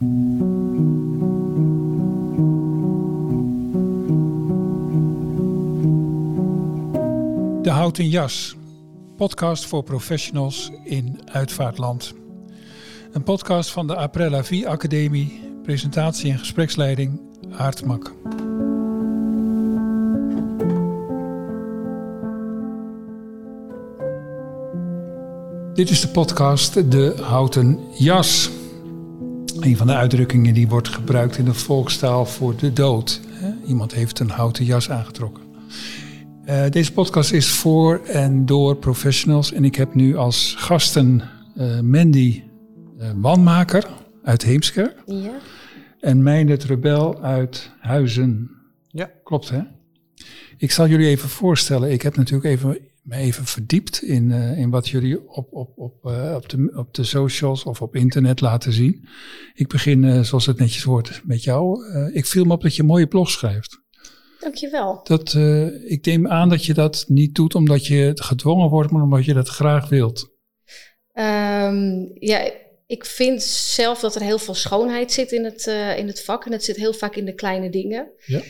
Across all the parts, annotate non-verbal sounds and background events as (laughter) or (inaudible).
De Houten Jas, podcast voor professionals in uitvaartland. Een podcast van de Aprella Vie Academie, presentatie en gespreksleiding Aartmak. Dit is de podcast De Houten Jas. Een van de uitdrukkingen die wordt gebruikt in de volkstaal voor de dood. Iemand heeft een houten jas aangetrokken. Uh, deze podcast is voor en door professionals. En ik heb nu als gasten uh, Mandy uh, Wanmaker uit Heemskerk. Ja. En Meindert Rebel uit Huizen. Ja. Klopt hè? Ik zal jullie even voorstellen. Ik heb natuurlijk even, me even verdiept in, in wat jullie op, op, op, op, de, op de socials of op internet laten zien. Ik begin, zoals het netjes wordt, met jou. ik viel me op dat je mooie blog schrijft. Dankjewel. Dat, ik neem aan dat je dat niet doet omdat je gedwongen wordt, maar omdat je dat graag wilt. Um, ja, ik vind zelf dat er heel veel schoonheid zit in het, in het vak. En het zit heel vaak in de kleine dingen. Ja.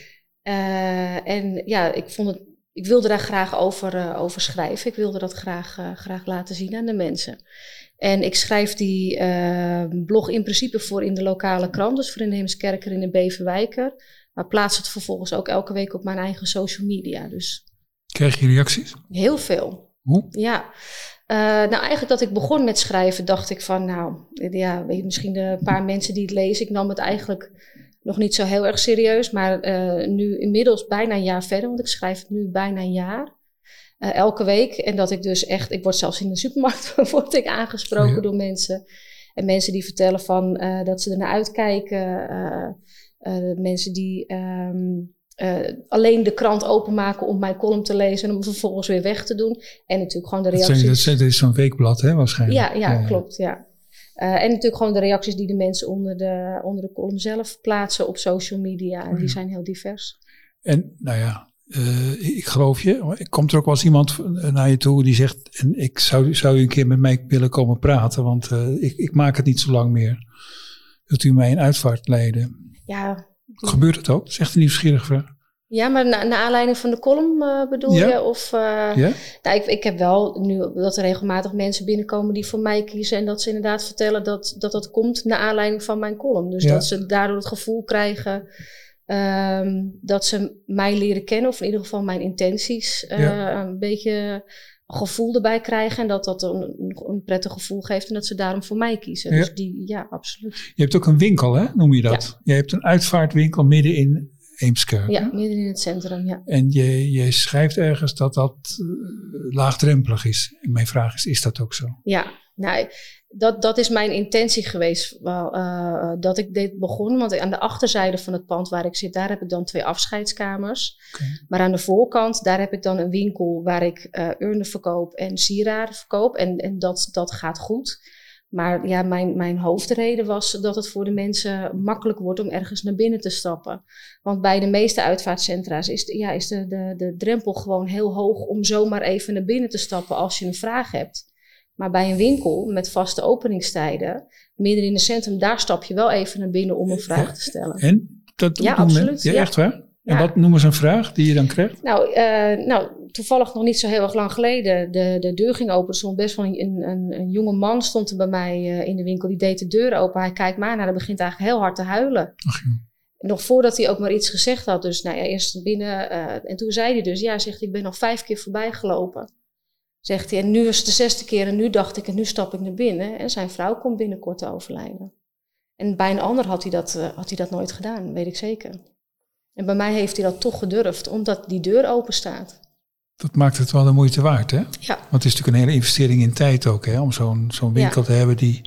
En ja, ik, vond het, ik wilde daar graag over, over schrijven. Ik wilde dat graag, graag laten zien aan de mensen. En ik schrijf die blog in principe voor in de lokale krant. Dus voor in Heemskerker in de Beverwijker. Maar plaats het vervolgens ook elke week op mijn eigen social media. Dus Krijg je reacties? Heel veel. Hoe? Ja. Uh, nou, eigenlijk dat ik begon met schrijven, dacht ik van, nou, ja, weet je, misschien een paar mensen die het lezen. Ik nam het eigenlijk nog niet zo heel erg serieus, maar uh, nu inmiddels bijna een jaar verder, want ik schrijf het nu bijna een jaar. Uh, elke week. En dat ik dus echt, ik word zelfs in de supermarkt (laughs) word ik aangesproken ja. door mensen. En mensen die vertellen van dat ze ernaar uitkijken. Uh, mensen die um, uh, alleen de krant openmaken om mijn column te lezen en om vervolgens weer weg te doen. En natuurlijk gewoon de reacties. Dat, zijn, dat is zo'n weekblad, hè, waarschijnlijk. Ja, ja, ja klopt. Ja. Uh, en natuurlijk gewoon de reacties die de mensen onder de, onder de column zelf plaatsen op social media. En die zijn heel divers. En nou ja, ik geloof je. Komt er ook wel eens iemand naar je toe die zegt: en ik zou, zou u een keer met mij willen komen praten, want ik, ik maak het niet zo lang meer. Wilt u mij een uitvaart leiden? Ja. Gebeurt het ook? Dat is echt een nieuwsgierige vraag. Ja, maar na, naar aanleiding van de column uh, bedoel ja. je? Of, uh, ja? nou, ik, ik heb wel nu dat er regelmatig mensen binnenkomen die voor mij kiezen. En dat ze inderdaad vertellen dat dat, dat komt naar aanleiding van mijn column. Dus Ja. dat ze daardoor het gevoel krijgen um, dat ze mij leren kennen. Of in ieder geval mijn intenties uh, Ja. een beetje gevoel erbij krijgen. En dat dat een, een prettig gevoel geeft. En dat ze daarom voor mij kiezen. Ja. Dus die, ja, absoluut. Je hebt ook een winkel, hè? noem je dat? Je hebt een uitvaartwinkel midden in Eemskerk. Ja, midden in het centrum, ja. En je, je schrijft ergens dat dat uh, laagdrempelig is. En mijn vraag is, is dat ook zo? Ja, nou, dat, dat is mijn intentie geweest. Wel, uh, dat ik dit begon. Want aan de achterzijde van het pand waar ik zit, daar heb ik dan twee afscheidskamers. Okay. Maar aan de voorkant, daar heb ik dan een winkel waar ik uh, urnen verkoop en sieraden verkoop. En, en dat, dat gaat goed. Maar ja, mijn, mijn hoofdreden was dat het voor de mensen makkelijk wordt om ergens naar binnen te stappen. Want bij de meeste uitvaartcentra's is, de, ja, is de, de, de drempel gewoon heel hoog om zomaar even naar binnen te stappen als je een vraag hebt. Maar bij een winkel met vaste openingstijden, midden in het centrum, daar stap je wel even naar binnen om een vraag te stellen. En? Dat ja, absoluut. Ja, ja, echt waar? En ja. wat noemen ze een vraag die je dan krijgt? Nou, uh, nou, toevallig nog niet zo heel erg lang geleden. De, de deur ging open. Er stond best wel een, een, een jonge man stond er bij mij uh, in de winkel. Die deed de deur open. Hij kijkt aan. Nou, hij begint eigenlijk heel hard te huilen. Ach. Nog voordat hij ook maar iets gezegd had. Dus nou ja, eerst binnen. Uh, en toen zei hij dus, ja, zegt ik ben al vijf keer voorbij gelopen. Zegt hij, en nu is het de zesde keer en nu dacht ik en nu stap ik naar binnen. En zijn vrouw komt binnenkort te overlijden. En bij een ander had hij dat, uh, had hij dat nooit gedaan, weet ik zeker. En bij mij heeft hij dat toch gedurfd, omdat die deur open staat. Dat maakt het wel de moeite waard, hè? Ja. Want het is natuurlijk een hele investering in tijd ook, hè? Om zo'n zo'n winkel ja. te hebben die...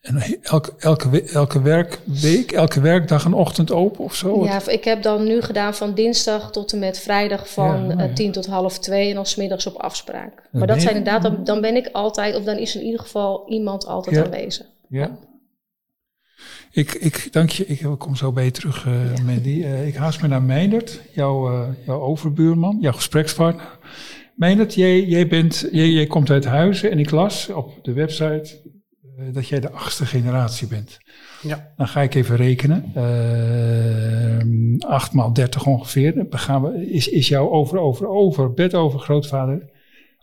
En elke, elke, elke werkweek, elke werkdag een ochtend open of zo? Ja, ik heb dan nu gedaan van dinsdag tot en met vrijdag van ja, ja. 10 tot half twee en dan smiddags op afspraak. Maar dat zijn inderdaad, dan, dan ben ik altijd, of dan is in ieder geval iemand altijd ja. aanwezig. Ja. Ik, ik dank je, ik kom zo bij je terug, uh, ja. Mandy. Uh, ik haast me naar Meindert, jouw, uh, jouw overbuurman, jouw gesprekspartner. Meindert, jij, jij, bent, jij, jij komt uit Huizen en ik las op de website eh, dat jij de achtste generatie bent. Ja. Dan ga ik even rekenen. Uh, 8 maal 30 ongeveer. Dan gaan we, is, is jouw over, over, over, bed over grootvader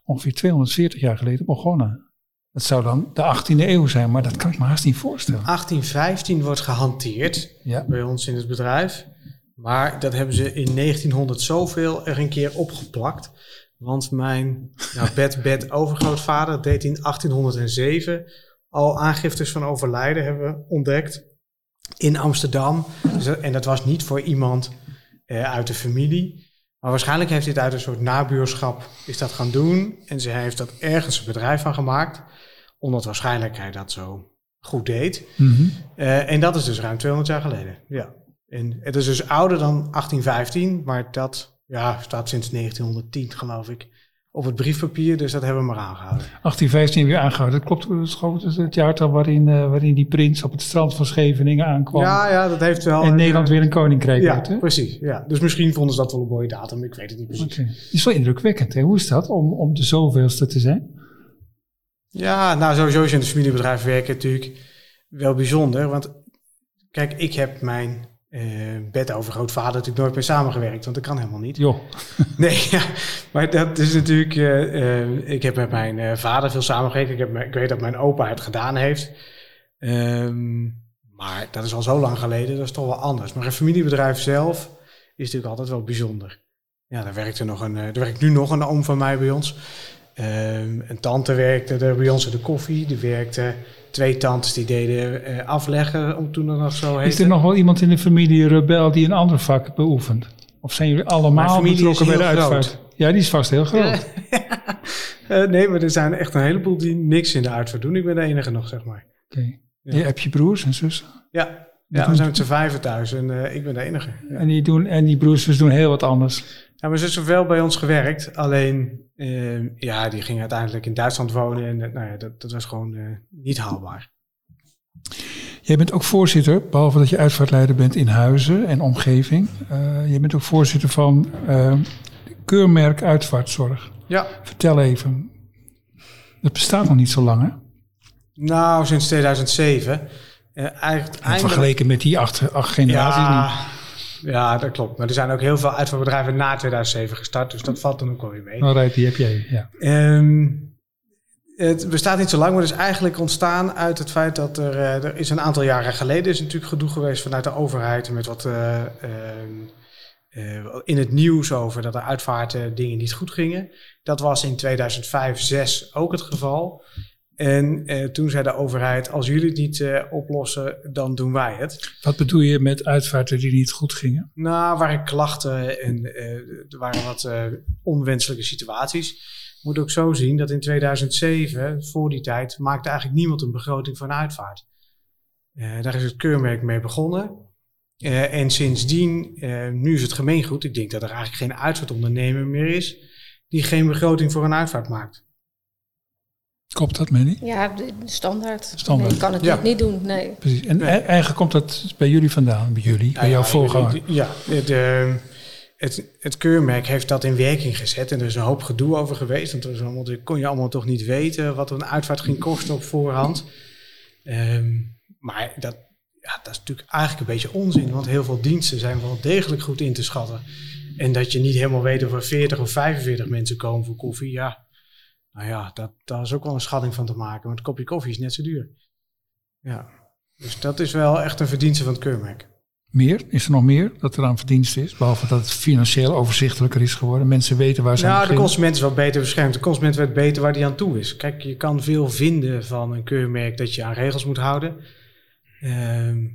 ongeveer 240 jaar geleden begonnen. Dat zou dan de 18e eeuw zijn, maar dat kan ik me haast niet voorstellen. 1815 wordt gehanteerd Ja. bij ons in het bedrijf. Maar dat hebben ze in 1900 zoveel er een keer opgeplakt. Want mijn nou, bed, bed overgrootvader deed in 1807 al aangiftes van overlijden hebben we ontdekt in Amsterdam. Dus en dat was niet voor iemand eh, uit de familie. Maar waarschijnlijk heeft hij het uit een soort nabuurschap is dat gaan doen. En ze heeft dat ergens een bedrijf van gemaakt. Omdat waarschijnlijk hij dat zo goed deed. Mhm. Eh, en dat is dus ruim 200 jaar geleden. Ja. En het is dus ouder dan 1815, maar dat ja, staat sinds 1910, geloof ik, op het briefpapier. Dus dat hebben we maar aangehouden. 1815 weer aangehouden. Dat klopt, dat is gewoon het- jaartal waarin, eh, waarin die prins op het strand van Scheveningen aankwam. Ja, ja, dat heeft wel. en een, Nederland eh, weer een koninkrijk Ja, werd. hè? precies. Ja. Dus misschien vonden ze dat wel een mooie datum. Ik weet het niet precies. Oké. Het is wel indrukwekkend. Hè? Hoe is dat om, om de zoveelste te zijn? Ja, nou sowieso is in het familiebedrijf werken natuurlijk wel bijzonder. Want kijk, ik heb mijn eh bedovergrootvader natuurlijk nooit mee samengewerkt. Want dat kan helemaal niet. Joh, (laughs) Nee, ja, maar dat is natuurlijk. eh, eh, ik heb met mijn vader veel samengewerkt. Ik, heb, ik weet dat mijn opa het gedaan heeft. Ehm, maar dat is al zo lang geleden, dat is toch wel anders. Maar een familiebedrijf zelf is natuurlijk altijd wel bijzonder. Ja, daar werkt er nog een. er werkt nu nog een oom van mij bij ons. Ehm, een tante werkte er bij ons in de koffie. Er werkten twee tantes die deden eh, afleggen, om toen dat nog zo heette. is er nog wel iemand in de familie rebel die een ander vak beoefent? Of zijn jullie allemaal betrokken bij de uitvaart? groot. Ja, die is vast heel groot. (laughs) Eh, nee, maar er zijn echt een heleboel die niks in de uitvaart doen. Ik ben de enige nog, zeg maar. Oké. Ja. Je hebt je broers en zussen? Ja, Die ja we zijn met z'n vijven thuis en eh, ik ben de enige. Ja. En die, doen, en die broers doen heel wat anders. Ja, mijn zus heeft wel bij ons gewerkt. Alleen, eh, ja, die ging uiteindelijk in Duitsland wonen. En eh, nou ja, dat, dat was gewoon eh, niet haalbaar. Jij bent ook voorzitter, behalve dat je uitvaartleider bent in Huizen en omgeving. eh je bent ook voorzitter van Keurmerk Uitvaartzorg. Ja. Vertel even. Dat bestaat nog niet zo lang, hè? Nou, sinds 2007. Eh eigenlijk, En eindelijk- vergeleken met die acht, acht generaties niet. Ja, dat klopt. Maar er zijn ook heel veel uitvaartbedrijven na 2007 gestart. Dus dat valt dan ook wel weer mee. Alright, die heb jij, ja. Ehm, het bestaat niet zo lang, maar het is eigenlijk ontstaan uit het feit dat er, eh, er is een aantal jaren geleden is natuurlijk gedoe geweest vanuit de overheid met wat eh, ehm, eh, in het nieuws over dat er uitvaarten dingen niet goed gingen. Dat was in 2005, 6 ook het geval. En eh, toen zei de overheid, als jullie het niet eh, oplossen, dan doen wij het. Wat bedoel je met uitvaarten die niet goed gingen? Nou, waren klachten en eh, er waren wat onwenselijke situaties. Moet ook zo zien dat in 2007, voor die tijd, maakte eigenlijk niemand een begroting voor een uitvaart. Daar is het keurmerk mee begonnen. En sindsdien, nu is het gemeengoed. Ik denk dat er eigenlijk geen uitvaartondernemer meer is die geen begroting voor een uitvaart maakt. Klopt dat, Manny? Ja, de- de standaard. Standaard. Nee, ik kan het Ja. niet, doen, nee. Precies. En Nee. e- eigenlijk komt dat bij jullie vandaan, bij jullie, bij jouw ja, voorganger. Ja, het, eh, het, het keurmerk heeft dat in werking gezet. En er is een hoop gedoe over geweest. Want er allemaal, kon je allemaal toch niet weten wat een uitvaart ging kosten op voorhand. Ehm, maar dat, ja, dat is natuurlijk eigenlijk een beetje onzin. Want heel veel diensten zijn wel degelijk goed in te schatten. En dat je niet helemaal weet of er 40 of 45 mensen komen voor koffie. Ja, nou ja, dat, daar is ook wel een schatting van te maken. Want een kopje koffie is net zo duur. Ja, dus dat is wel echt een verdienste van het keurmerk. Meer? Is er nog meer dat er aan verdienst is? Behalve dat het financieel overzichtelijker is geworden. Mensen weten waar ze aan Nou, de consument is wel beter beschermd. De consument weet beter waar hij aan toe is. Kijk, je kan veel vinden van een keurmerk dat je aan regels moet houden. Ehm,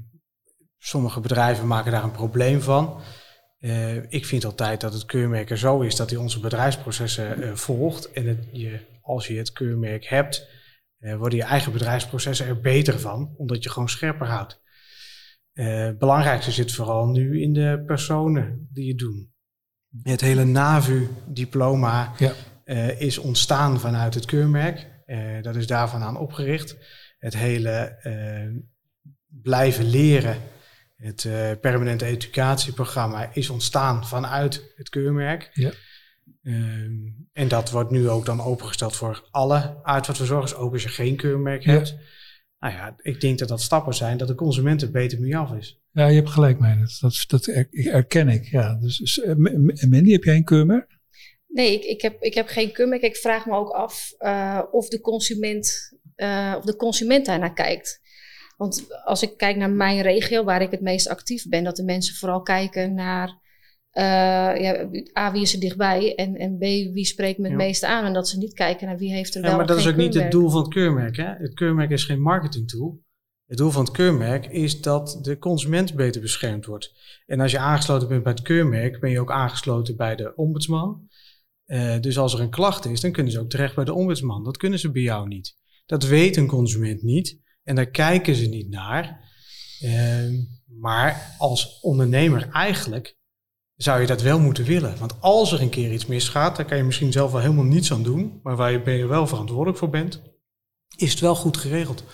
sommige bedrijven maken daar een probleem van. Eh, ik vind altijd dat het keurmerk er zo is dat hij onze bedrijfsprocessen eh, volgt. En het, je, als je het keurmerk hebt, eh, worden je eigen bedrijfsprocessen er beter van, omdat je gewoon scherper houdt. Eh, het belangrijkste zit vooral nu in de personen die het doen. Het hele NAVU-diploma Ja. eh, is ontstaan vanuit het keurmerk. Dat is daarvan aan opgericht. Het hele blijven leren, het permanente educatieprogramma is ontstaan vanuit het keurmerk. Ja. Ehm, en dat wordt nu ook dan opengesteld voor alle uitvaartverzorgers, ook als je geen keurmerk Ja. hebt. Nou ja, ik denk dat dat stappen zijn dat de consument er beter mee af is. Ja, je hebt gelijk, mij. Dat, dat herken ik. Ja. Dus, dus eh, Mandy, heb jij een keurmerk? Nee, ik, ik, heb, ik heb geen keurmerk. Ik vraag me ook af uh, of, de consument, uh, of de consument daarnaar kijkt. Want als ik kijk naar mijn regio, waar ik het meest actief ben, dat de mensen vooral kijken naar uh, ja, A, wie is er dichtbij en, en B, wie spreekt me het ja. meeste aan. En dat ze niet kijken naar wie heeft er wel Ja, maar dat is ook niet het doel van het keurmerk. Hè? Het keurmerk is geen marketingtool. Het doel van het keurmerk is dat de consument beter beschermd wordt. En als je aangesloten bent bij het keurmerk, ben je ook aangesloten bij de ombudsman. Uh, dus als er een klacht is, dan kunnen ze ook terecht bij de ombudsman. Dat kunnen ze bij jou niet. Dat weet een consument niet en daar kijken ze niet naar. Uh, maar als ondernemer eigenlijk zou je dat wel moeten willen. Want als er een keer iets misgaat, daar kan je misschien zelf wel helemaal niets aan doen, maar waar je, ben je wel verantwoordelijk voor bent, is het wel goed geregeld.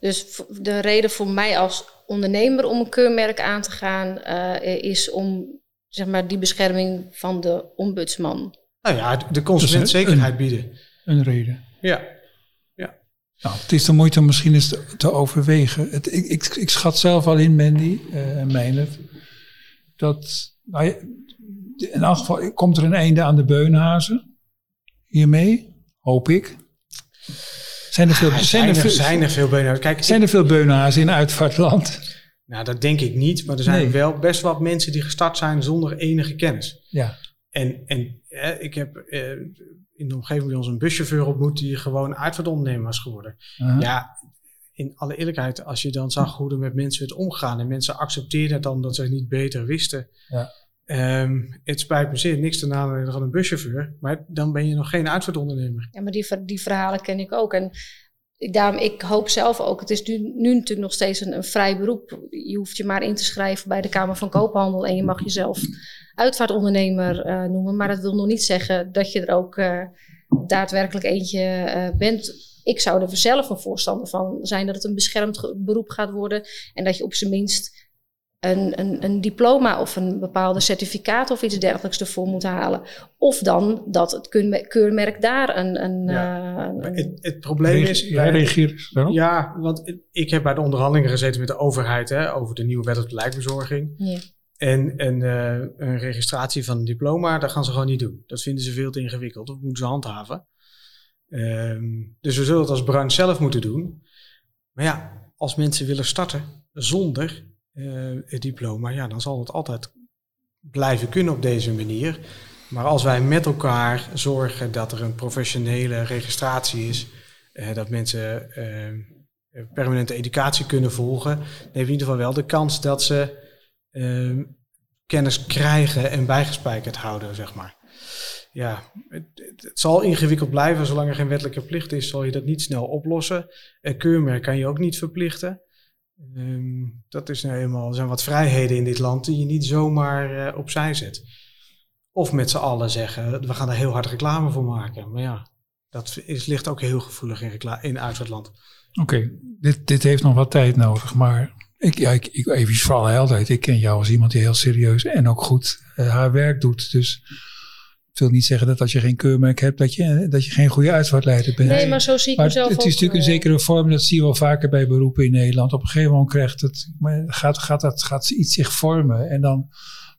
Dus de reden voor mij als ondernemer om een keurmerk aan te gaan, uh, is om zeg maar, die bescherming van de ombudsman. Nou ja, de consument zekerheid bieden. Een reden. Ja. ja. Nou, het is de moeite om misschien eens te, te overwegen. Het, ik, ik, ik, schat zelf al in, Mandy uh, en Meijnerd, dat nou, in elk geval komt er een einde aan de beunhazen hiermee, hoop ik. Zijn er veel, ja, zijn, er, veel, zijn er veel beunhazen? Kijk, zijn er veel beunhazen in uitvaartland? Nou, dat denk ik niet. Maar er zijn nee. wel best wat mensen die gestart zijn zonder enige kennis. Ja. En, en eh, ik heb eh, in de omgeving bij ons een buschauffeur ontmoet die gewoon uitvaartondernemer was geworden. Uh -huh. Ja, in alle eerlijkheid, als je dan zag hoe er met mensen werd omgegaan en mensen accepteerden het dan dat ze het niet beter wisten. Ja. Um, het spijt me zeer, niks te nadenken van een buschauffeur, maar dan ben je nog geen uitvaartondernemer. Ja, maar die, die verhalen ken ik ook. En ik, daarom, ik hoop zelf ook, het is nu, nu natuurlijk nog steeds een, een vrij beroep. Je hoeft je maar in te schrijven bij de Kamer van Koophandel en je mag jezelf uitvaartondernemer uh, noemen. Maar dat wil nog niet zeggen dat je er ook uh, daadwerkelijk eentje uh, bent ik zou er zelf een voorstander van zijn dat het een beschermd beroep gaat worden. En dat je op zijn minst een, een, een diploma of een bepaalde certificaat of iets dergelijks ervoor moet halen. Of dan dat het keurmerk daar een. een, ja, uh, het, het, probleem is. Jij reageert wel? Ja, want ik heb bij de onderhandelingen gezeten met de overheid hè, over de nieuwe wet op de lijkbezorging. Ja. En, en uh, een registratie van een diploma, dat gaan ze gewoon niet doen. Dat vinden ze veel te ingewikkeld. Dat moeten ze handhaven. Um, dus we zullen het als branche zelf moeten doen. Maar ja, als mensen willen starten zonder uh, het diploma, ja, dan zal het altijd blijven kunnen op deze manier. Maar als wij met elkaar zorgen dat er een professionele registratie is, uh, dat mensen uh, permanente educatie kunnen volgen, dan heeft in ieder geval wel de kans dat ze kennis krijgen en bijgespijkerd houden, zeg maar ja, het, het, zal ingewikkeld blijven. Zolang er geen wettelijke plicht is, zal je dat niet snel oplossen. Een keurmerk kan je ook niet verplichten. Um, dat is nou eenmaal, er zijn wat vrijheden in dit land die je niet zomaar uh, opzij zet. Of met z'n allen zeggen, we gaan er heel hard reclame voor maken. Maar ja, dat is, ligt ook heel gevoelig in, reclame, in. Oké, dit, dit heeft nog wat tijd nodig, maar ik, ja, ik, ik even vooral helderheid. Ik ken jou als iemand die heel serieus en ook goed uh, haar werk doet. Dus ik wil niet zeggen dat als je geen keurmerk hebt, dat je, dat je geen goede uitvaartleider bent. Nee, maar zo zie ik maar mezelf Het is natuurlijk een zekere vorm, dat zie je wel vaker bij beroepen in Nederland. Op een gegeven moment krijgt het, gaat, gaat, dat, gaat iets zich vormen. En dan,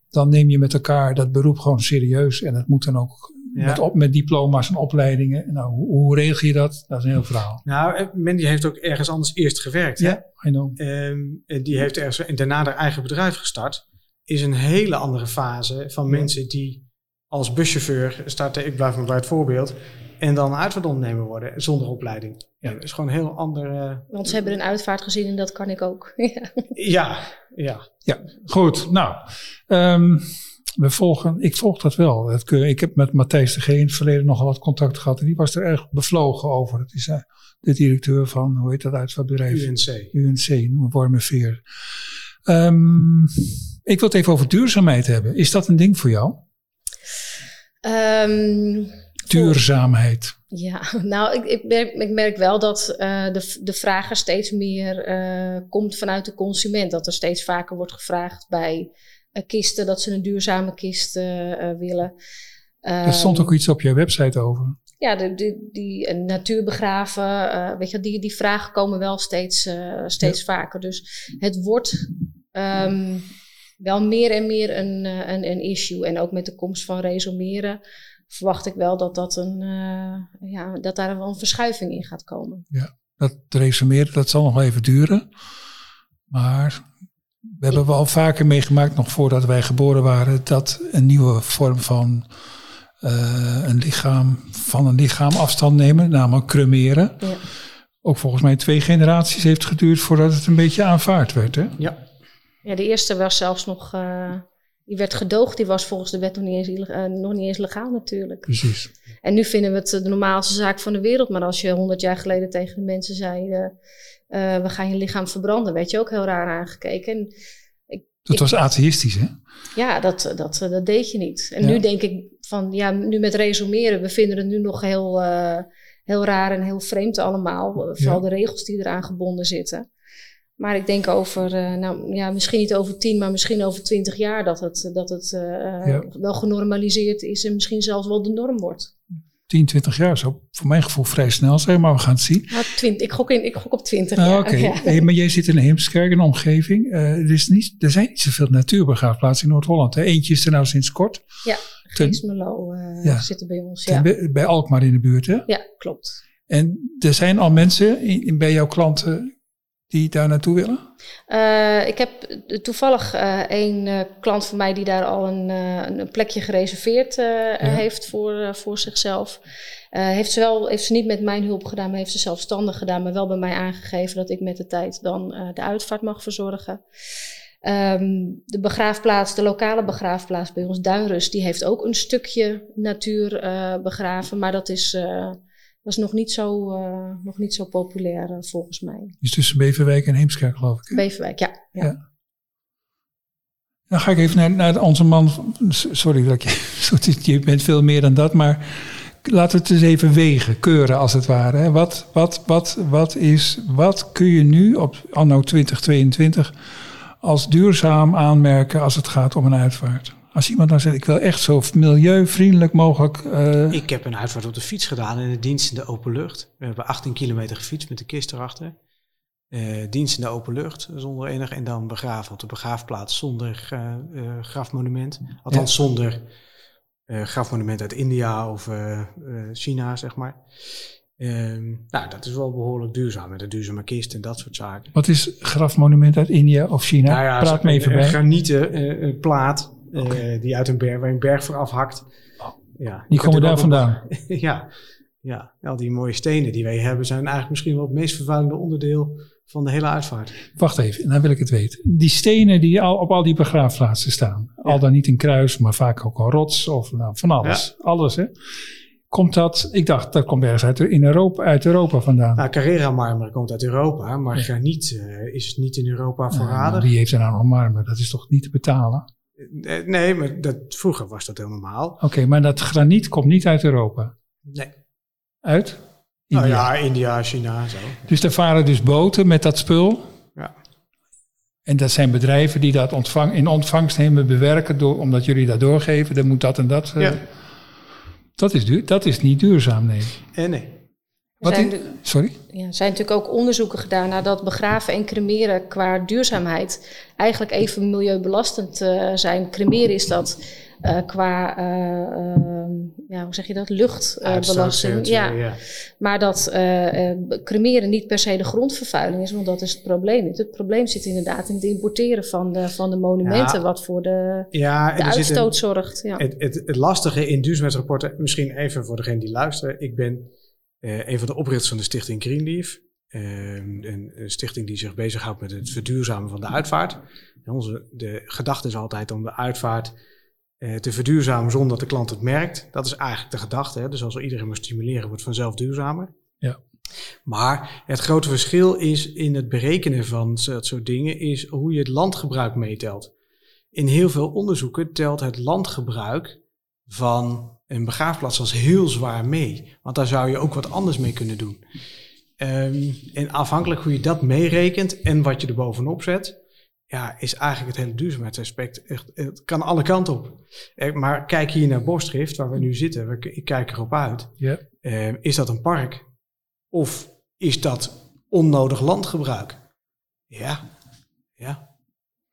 dan neem je met elkaar dat beroep gewoon serieus. En dat moet dan ook ja. met, op, met diploma's en opleidingen. Nou, hoe, hoe, regel je dat? Dat is een heel verhaal. Nou, Mandy heeft ook ergens anders eerst gewerkt. Ja, I know. Um, die heeft ergens en daarna haar eigen bedrijf gestart. Is een hele andere fase van ja. mensen die als buschauffeur starten, ik blijf maar bij het voorbeeld, en dan uitvaartondernemer worden zonder opleiding. Ja, dat is gewoon een heel ander. Uh... Want ze hebben een uitvaart gezien en dat kan ik ook. (laughs) ja, ja. Ja, goed. Nou, um, we volgen, ik volg dat wel. Het, ik heb met Matthijs de G in het verleden nogal wat contact gehad en die was er erg bevlogen over. Het is uh, de directeur van, hoe heet dat uitvaartbedrijf? UNC. UNC, Wormerveer. Um, ik wil het even over duurzaamheid hebben. Is dat een ding voor jou? Um, Duurzaamheid. Ja, (laughs) nou, ik, ik, merk, ik merk wel dat uh, de, de vraag er steeds meer uh, komt vanuit de consument. Dat er steeds vaker wordt gevraagd bij uh, kisten dat ze een duurzame kist willen. Er stond ook iets op je website over. ja, de, de, die een natuur begraven, eh, weet je, die, die vragen komen wel steeds, steeds vaker. Dus het wordt ehm, wel meer en meer een, een, een issue. En ook met de komst van resumeren verwacht ik wel dat, dat, een, ja, dat daar wel een verschuiving in gaat komen. Ja, dat resumeren, dat zal nog wel even duren. Maar we hebben wel vaker meegemaakt, nog voordat wij geboren waren, dat een nieuwe vorm van uh, een lichaam, van een lichaam afstand nemen, namelijk cremeren. Ja. Ook volgens mij twee generaties heeft geduurd voordat het een beetje aanvaard werd. Hè? Ja. Ja, de eerste was zelfs nog, uh, die werd gedoogd, die was volgens de wet nog niet, eens, uh, nog niet eens legaal natuurlijk. Precies. En nu vinden we het de normaalste zaak van de wereld, maar als je honderd jaar geleden tegen de mensen zei, we gaan je lichaam verbranden, werd je ook heel raar aangekeken. En dat was atheïstisch, hè? Ja, dat, dat, dat deed je niet. En nu denk ik van, ja, nu met resumeren, we vinden het nu nog heel, heel raar en heel vreemd allemaal. Vooral de regels die eraan gebonden zitten. Maar ik denk over, uh, nou ja, misschien niet over tien, maar misschien over twintig jaar dat het, dat het uh, wel genormaliseerd is en misschien zelfs wel de norm wordt. 10, 20 jaar zou voor mijn gevoel vrij snel zijn, maar we gaan het zien. Nou, 20, ik, gok in, ik gok op 20 ah, jaar. Oké, (laughs) hey, maar jij zit in een Heemskerk, een omgeving. Uh, er, is niet, er zijn niet zoveel natuurbegraafplaatsen in Noord-Holland. Eentje is er nou sinds kort. Ja, Geesmelo uh, ja. zitten bij ons. Ja. Bij, bij Alkmaar in de buurt, hè? Ja, klopt. En er zijn al mensen in, bij jouw klanten die daar naartoe willen? Uh, ik heb toevallig uh, een uh, klant van mij die daar al een, een plekje gereserveerd ja. heeft voor, voor zichzelf. heeft, ze wel, heeft ze niet met mijn hulp gedaan, maar heeft ze zelfstandig gedaan, maar wel bij mij aangegeven dat ik met de tijd dan de uitvaart mag verzorgen. Um, de begraafplaats, de lokale begraafplaats bij ons, Duinrust, die heeft ook een stukje natuur begraven, maar dat is was nog niet zo, uh, nog niet zo populair uh, volgens mij. Is tussen Beverwijk en Heemskerk geloof ik? Beverwijk, ja. ja. ja. Dan ga ik even naar, naar onze man. Sorry dat (laughs) je, je bent veel meer dan dat, maar laten we het eens even wegen, keuren als het ware. Wat, wat, wat, wat, is, wat kun je nu op anno 2022 als duurzaam aanmerken als het gaat om een uitvaart? Als iemand dan zegt, ik wil echt zo milieuvriendelijk mogelijk... Uh... Ik heb een uitvaart op de fiets gedaan in de dienst in de open lucht. We hebben 18 kilometer gefietst met de kist erachter. Uh, dienst in de open lucht, zonder enig... En dan begraven op de begraafplaats zonder uh, grafmonument. Althans ja. zonder grafmonument uit India of China, zeg maar. Uh, nou, dat is wel behoorlijk duurzaam met de duurzame kist en dat soort zaken. Wat is grafmonument uit India of China? Nou ja, Praat me even bij. Een granieten plaat Okay. die uit een berg, waar een berg voor afhakt. Oh. Ja, die komen daar vandaan? (laughs) ja, ja, al die mooie stenen die wij hebben zijn eigenlijk misschien wel het meest vervuilende onderdeel van de hele uitvaart. Wacht even, dan wil ik het weten. Die stenen die al op al die begraafplaatsen staan, ja. al dan niet in kruis, maar vaak ook een rots of nou, van alles. Ja. Alles, hè? Komt dat, ik dacht, dat komt ergens uit, in Europa, uit Europa vandaan. Nou, Carrera marmer komt uit Europa, maar ja. graniet uh, is niet in Europa voorradig. Nou, wie heeft er nou nog marmer? Dat is toch niet te betalen? Eh, nee, maar dat, vroeger was dat heel normaal. Oké, okay, maar dat graniet komt niet uit Europa? Nee. Uit? India. Nou ja, India, China, zo. Dus er varen dus boten met dat spul? Ja. En dat zijn bedrijven die dat ontvang, in ontvangst nemen, bewerken, door, omdat jullie dat doorgeven. Dan moet dat en dat. Uh, ja. dat, is duur, dat is niet duurzaam, nee. Eh, nee. Wat zijn, sorry? Ja, er zijn natuurlijk ook onderzoeken gedaan naar dat begraven en cremeren qua duurzaamheid eigenlijk even milieubelastend uh, zijn. Cremeren is dat uh, qua, uh, ja, hoe zeg je dat, luchtbelasting. ja. ja. Maar dat cremeren niet per se de grondvervuiling is, want dat is het probleem niet. Het probleem zit inderdaad in het importeren van de, van de monumenten, ja. wat voor de, ja, de uitstoot een, zorgt. Ja. Het, het, het lastige in duurzaamheidsrapporten, misschien even voor degene die luisteren, ik ben uh, een van de oprichters van de stichting Greenleaf. Uh, een, een, stichting die zich bezighoudt met het verduurzamen van de uitvaart. En onze, de gedachte is altijd om de uitvaart uh, te verduurzamen zonder dat de klant het merkt. Dat is eigenlijk de gedachte. Hè? Dus als we iedereen maar stimuleren, wordt vanzelf duurzamer. Ja. Maar het grote verschil is in het berekenen van dat soort dingen, is hoe je het landgebruik meetelt. In heel veel onderzoeken telt het landgebruik van een begraafplaats als heel zwaar mee. Want daar zou je ook wat anders mee kunnen doen. Um, en afhankelijk hoe je dat meerekent en wat je er bovenop zet, ja, is eigenlijk het hele duurzaamheidsaspect echt, het kan alle kanten op. Maar kijk hier naar Bosdrift, waar we nu zitten, ik kijk erop uit. Ja. Eh, is dat een park? Of is dat onnodig landgebruik? Ja, ja.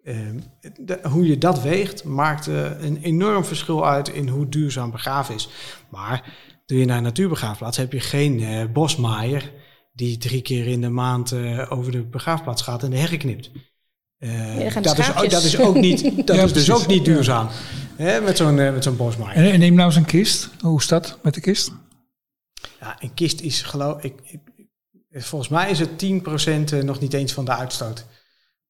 Ehm, de- hoe je dat weegt, maakt eh, een enorm verschil uit in hoe duurzaam begraven is. Maar doe je naar een natuurbegraafplaats, heb je geen eh, bosmaaier die drie keer in de maand eh, over de begraafplaats gaat en de heggen knipt. Eh, Ja, dat, is, schaapjes. dat is ook niet, (laughs) dat Ja, is dus ook niet duurzaam. Hè, met zo'n met zo'n bosmaaier. En, en neem nou eens een kist. Hoe is dat met de kist? Ja, een kist is geloof ik, ik- volgens mij is het 10% eh, nog niet eens van de uitstoot.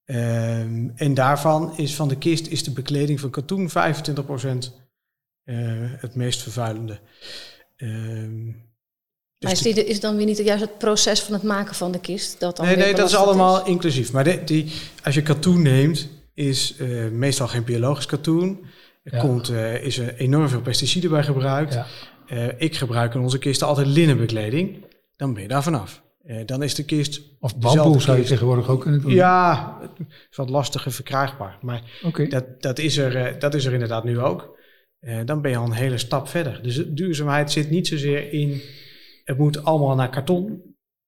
Ehm, en daarvan is van de kist is de bekleding van katoen 25% eh, het meest vervuilende. Ehm, dus Maar is, de- die, is dan weer niet juist het proces van het maken van de kist? Dat dan nee, nee, dat is allemaal inclusief. Maar de- die, als je katoen neemt, is eh, meestal geen biologisch katoen. Er Ja. komt, eh, is er enorm veel pesticiden bij gebruikt. Ja. Eh, ik gebruik in onze kisten altijd linnenbekleding. Dan ben je daar vanaf. Eh, dan is de kist... Of bamboe zou je tegenwoordig ook kunnen doen. Ja, is wat lastiger verkrijgbaar. Maar dat, dat, is er, eh, dat is er inderdaad nu ook. Eh, dan ben je al een hele stap verder. Dus duurzaamheid zit niet zozeer in... Het moet allemaal naar karton.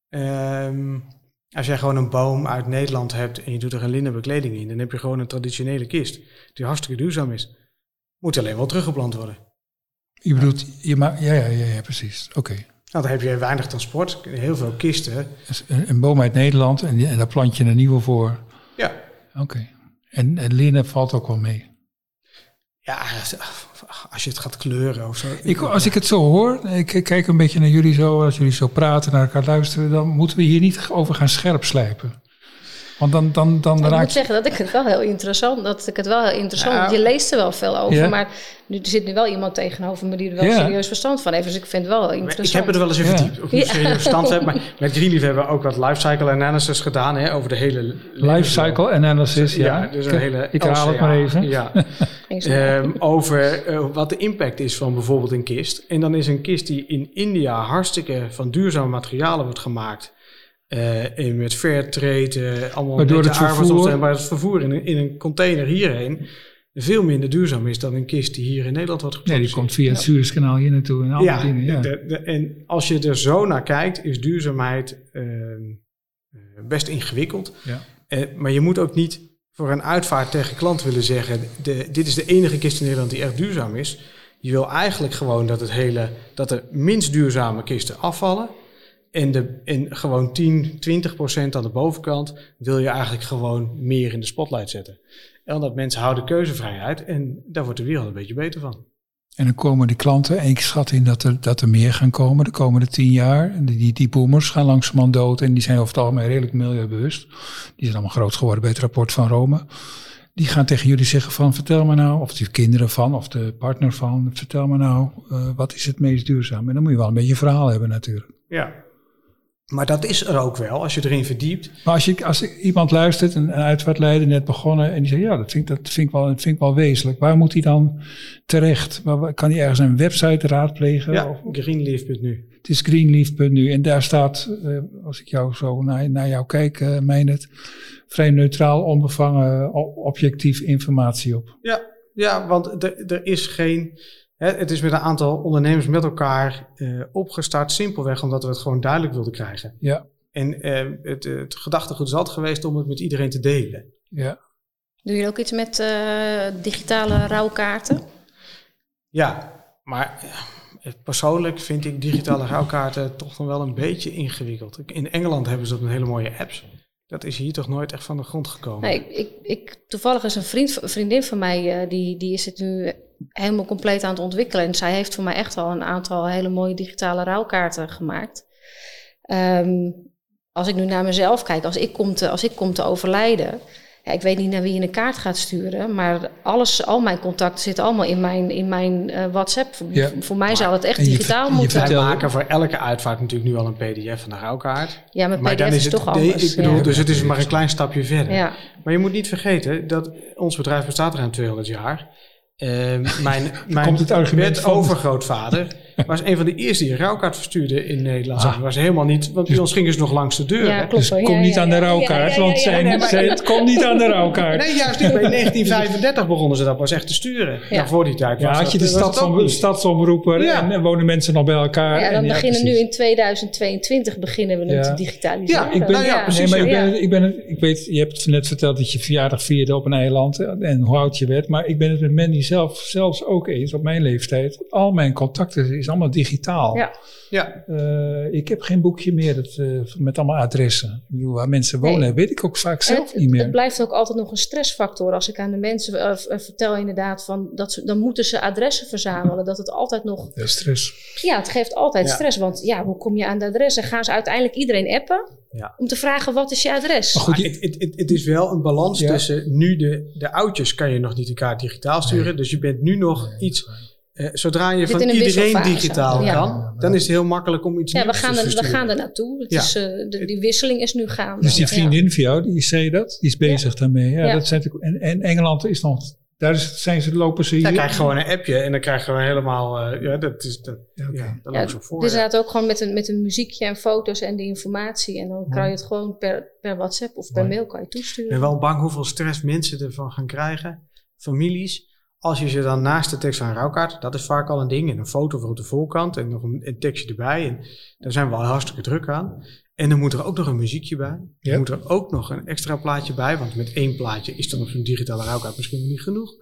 Ehm, als jij gewoon een boom uit Nederland hebt en je doet er een linnen bekleding in... dan heb je gewoon een traditionele kist die hartstikke duurzaam is. Moet alleen wel teruggeplant worden. Je bedoelt, je ma ja, ja, ja, ja, precies. Oké. Nou, dan heb je weinig transport, heel veel kisten. Dus een, boom uit Nederland en, en daar plant je een nieuwe voor. Oké. En, en valt ook wel mee. ja als je het gaat kleuren of zo. Ik, als ik het zo hoor, ik kijk een beetje naar jullie zo, als jullie zo praten, naar elkaar luisteren, dan moeten we hier niet over gaan scherp slijpen. Want dan, dan, dan Ik moet zeggen dat ik het wel heel interessant, dat ik het wel heel interessant, Ja. want je leest er wel veel over, Ja. maar nu er zit nu wel iemand tegenover me die er wel Ja. serieus verstand van heeft, dus ik vind het wel Maar interessant. Ik heb het er wel eens niet Ja. serieus verstand heb. Maar met Greenleaf hebben we ook wat lifecycle analysis gedaan. Hè, over de hele... Life cycle analysis, ja. Ja, dus een hele ik haal het maar even. Ja. (laughs) Ehm, over eh, wat de impact is van bijvoorbeeld een kist. En dan is een kist die in India hartstikke van duurzame materialen wordt gemaakt. En met fair trade, eh, allemaal Waardoor nette het vervoer- arbeidsomstandigheden, maar het vervoer in een, in een container hierheen veel minder duurzaam is dan een kist die hier in Nederland wordt Nee, geproduceerd. die komt via het Suezkanaal hier naartoe en al Ja, dingen. Ja. de- de- en als je er zo naar kijkt, is duurzaamheid ehm, eh, best ingewikkeld. Ja. Maar je moet ook niet voor een uitvaart tegen klant willen zeggen: de, dit is de enige kist in Nederland die echt duurzaam is. Je wil eigenlijk gewoon dat, het hele, dat de minst duurzame kisten afvallen. En, de, en gewoon 10, 20 procent aan de bovenkant wil je eigenlijk gewoon meer in de spotlight zetten. En omdat mensen houden keuzevrijheid en daar wordt de wereld een beetje beter van. En dan komen die klanten, en ik schat in dat er, dat er meer gaan komen de komende tien jaar. En Die, die boomers gaan langzamerhand dood en die zijn over het algemeen redelijk milieubewust. Die zijn allemaal groot geworden bij het rapport van Rome. Die gaan tegen jullie zeggen van, vertel me nou, of de kinderen van, of de partner van, vertel me nou, eh, wat is het meest duurzaam? En dan moet je wel een beetje een verhaal hebben natuurlijk. Ja. Maar dat is er ook wel, als je erin verdiept. Maar als, je, als iemand luistert, een, een uitvaartleider net begonnen, en die zegt, ja, dat vind, ik- dat vind, ik, wel, dat vind ik wel wezenlijk. Waar moet hij dan terecht? Waar, kan hij ergens een website raadplegen? Ja, Of- greenleaf.nu. Het is greenleaf.nu en daar staat, eh, als ik jou zo naar, naar jou kijk, uh, het vrij neutraal, onbevangen, objectief informatie op. Ja, ja want er, er is geen... Het is met een aantal ondernemers met elkaar eh, opgestart, simpelweg omdat we het gewoon duidelijk wilden krijgen. Ja, En eh, het, het gedachtegoed is altijd geweest om het met iedereen te delen. ja. Doe je ook iets met eh, digitale rouwkaarten? Ja, maar persoonlijk vind ik digitale rouwkaarten toch nog wel een beetje ingewikkeld. In Engeland hebben ze dat met hele mooie apps. Dat is hier toch nooit echt van de grond gekomen. Nee, ik, ik, toevallig is een vriend, een vriendin van mij, eh, die, die is het nu helemaal compleet aan het ontwikkelen. En zij heeft voor mij echt al een aantal hele mooie digitale rouwkaarten gemaakt. Ehm, als ik nu naar mezelf kijk, als ik kom te, als ik kom te overlijden, ja, ik weet niet naar wie je een kaart gaat sturen, maar alles, al mijn contacten zitten allemaal in mijn, in mijn eh, WhatsApp. Voor, Ja. voor mij zou het echt je digitaal je moeten. Wij vertelde- maken voor elke uitvaart natuurlijk nu al een pdf van de rouwkaart. Ja, Maar PDF dan is, is het, toch nee, anders. ik bedoel, ja. dus het is maar een klein stapje verder. ja. Maar je moet niet vergeten dat ons bedrijf bestaat ruim 200 jaar. Ehm (laughs) mijn mijn komt het argument met van. overgrootvader was een van de eerste die een rouwkaart verstuurde in Nederland. Ah. Dat was helemaal niet, want bij ons gingen ze nog langs de deur. Ja, hè? klopt. Dus hoor. kom Ja, niet ja, aan de ja. rouwkaart, Ja, ja, want ja, ja. zijn, zijn- het komt niet aan de rouwkaart. Nee, juist niet. Bij 1935 begonnen ze dat pas echt te sturen. Ja. Voor die tijd Ja, was had je de stadsomroeper Ja. en, en wonen mensen nog bij elkaar. Ja, dan en beginnen nu in 2022 beginnen we Ja. het te digitaliseren. Ja, Ik ben, Nou ja, precies, nee, maar ik, ben, ik, ben, ik weet, je hebt net verteld dat je verjaardag vierde op een eiland en, en hoe oud je werd. Maar ik ben het met Mandy zelf zelfs ook eens op mijn leeftijd. Al mijn contacten is allemaal digitaal. Ja. Ja, Eh, ik heb geen boekje meer dat, eh, met allemaal adressen. Ik bedoel, waar mensen wonen, Nee. weet ik ook vaak zelf het, niet meer. het blijft ook altijd nog een stressfactor. Als ik aan de mensen eh, vertel inderdaad van dat ze, dan moeten ze adressen verzamelen. Dat het altijd nog, Ja, stress. ja, het geeft altijd Ja. stress. Want ja, hoe kom je aan de adressen? Gaan ze uiteindelijk iedereen appen Ja. om te vragen wat is je adres? Maar goed, Maar het, het, het, het is wel een balans Ja. tussen nu de, de oudjes kan je nog niet elkaar digitaal sturen. Nee. Dus je bent nu nog iets, eh, zodra je van in een iedereen digitaal Ja. kan, dan is het heel makkelijk om iets ja, we nieuws gaan, te er, we gaan er naartoe. Het Ja. is, eh, de, die wisseling is nu gaande. Dus die Ja. vriendin van jou, die zei dat, die is bezig daarmee. Ja, Ja. Dat zijn en, en Engeland is nog, daar is, zijn ze, lopen ze hier. Dan krijg je gewoon een appje en dan krijg je gewoon helemaal, eh, ja, dat is, dat, Ja, oké. ja, daar Ja, lopen ze op voor. Dus ja. inderdaad ook gewoon met een, met een muziekje en foto's en de informatie. En dan kan je het gewoon per, per WhatsApp of per Mooi. mail kan je Ik toesturen. ben wel bang hoeveel stress mensen ervan gaan krijgen, families. Als je ze dan naast de tekst van een rouwkaart, dat is vaak al een ding, en een foto voor op de voorkant en nog een, een tekstje erbij. En daar zijn we al hartstikke druk aan. En dan moet er ook nog een muziekje bij. Dan moet er ook nog een extra plaatje bij, want met één plaatje is dan op zo'n digitale rouwkaart misschien wel niet genoeg.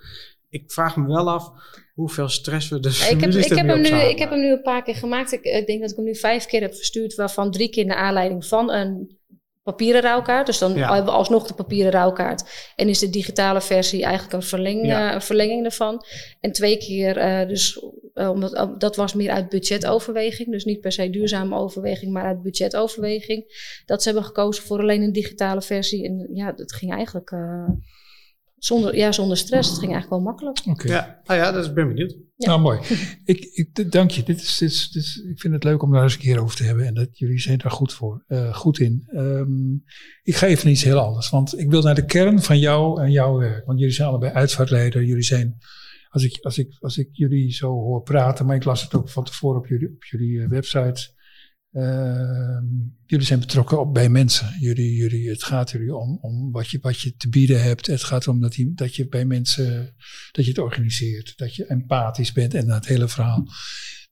Ik vraag me wel af hoeveel stress we Ja, ik, heb, ik, heb hem nu, ik heb hem nu een paar keer gemaakt. Ik, ik denk dat ik hem nu vijf keer heb verstuurd, waarvan drie keer naar aanleiding van een papieren rouwkaart. Dus dan Ja. hebben we alsnog de papieren rouwkaart. En is de digitale versie eigenlijk een, verleng, Ja. eh, een verlenging ervan. En twee keer, eh, dus eh, omdat, dat was meer uit budgetoverweging. Dus niet per se duurzame overweging, maar uit budgetoverweging. Dat ze hebben gekozen voor alleen een digitale versie. En ja, dat ging eigenlijk zonder, ja, zonder stress. Het ging eigenlijk wel makkelijk. Oké. Ja, nou ja, dat is, ik ben benieuwd. Ja. Nou, mooi. ik, ik, dank je. Dit is, dit, is, dit is- ik vind het leuk om daar eens een keer over te hebben. En dat jullie zijn daar goed voor. eh, goed in. Ehm, ik ga even iets heel anders. Want ik wil naar de kern van jou en jouw werk. Want jullie zijn allebei uitvaartleider. Jullie zijn, als ik, als ik, als ik jullie zo hoor praten. Maar ik las het ook van tevoren op jullie, op jullie eh, website. Ehm, jullie zijn betrokken op, bij mensen. Jullie, jullie, het gaat jullie om, om wat, je, wat je te bieden hebt. Het gaat om dat, die, dat je bij mensen dat je het organiseert. Dat je empathisch bent en dat hele verhaal.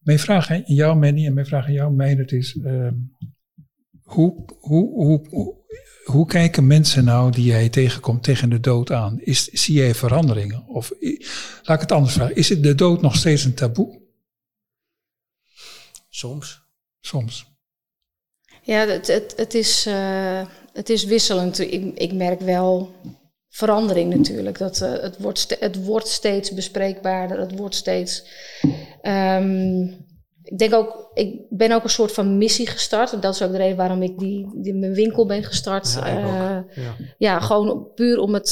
Mijn vraag aan jou, Manny, en mijn vraag aan jou, Meijnerd, is... ehm, hoe, hoe, hoe, hoe, hoe kijken mensen nou die jij tegenkomt tegen de dood aan? Is, zie jij veranderingen? Of laat ik het anders vragen. Is het de dood nog steeds een taboe? Soms. Soms. Ja, het, het, het, is, eh, het is wisselend. Ik, ik merk wel verandering natuurlijk. Dat, eh, het, wordt het wordt steeds bespreekbaarder. Het wordt steeds. ehm, ik denk ook, ik ben ook een soort van missie gestart. En dat is ook de reden waarom ik die, die mijn winkel ben gestart. Ja. Eh, Ja. ja, gewoon puur om het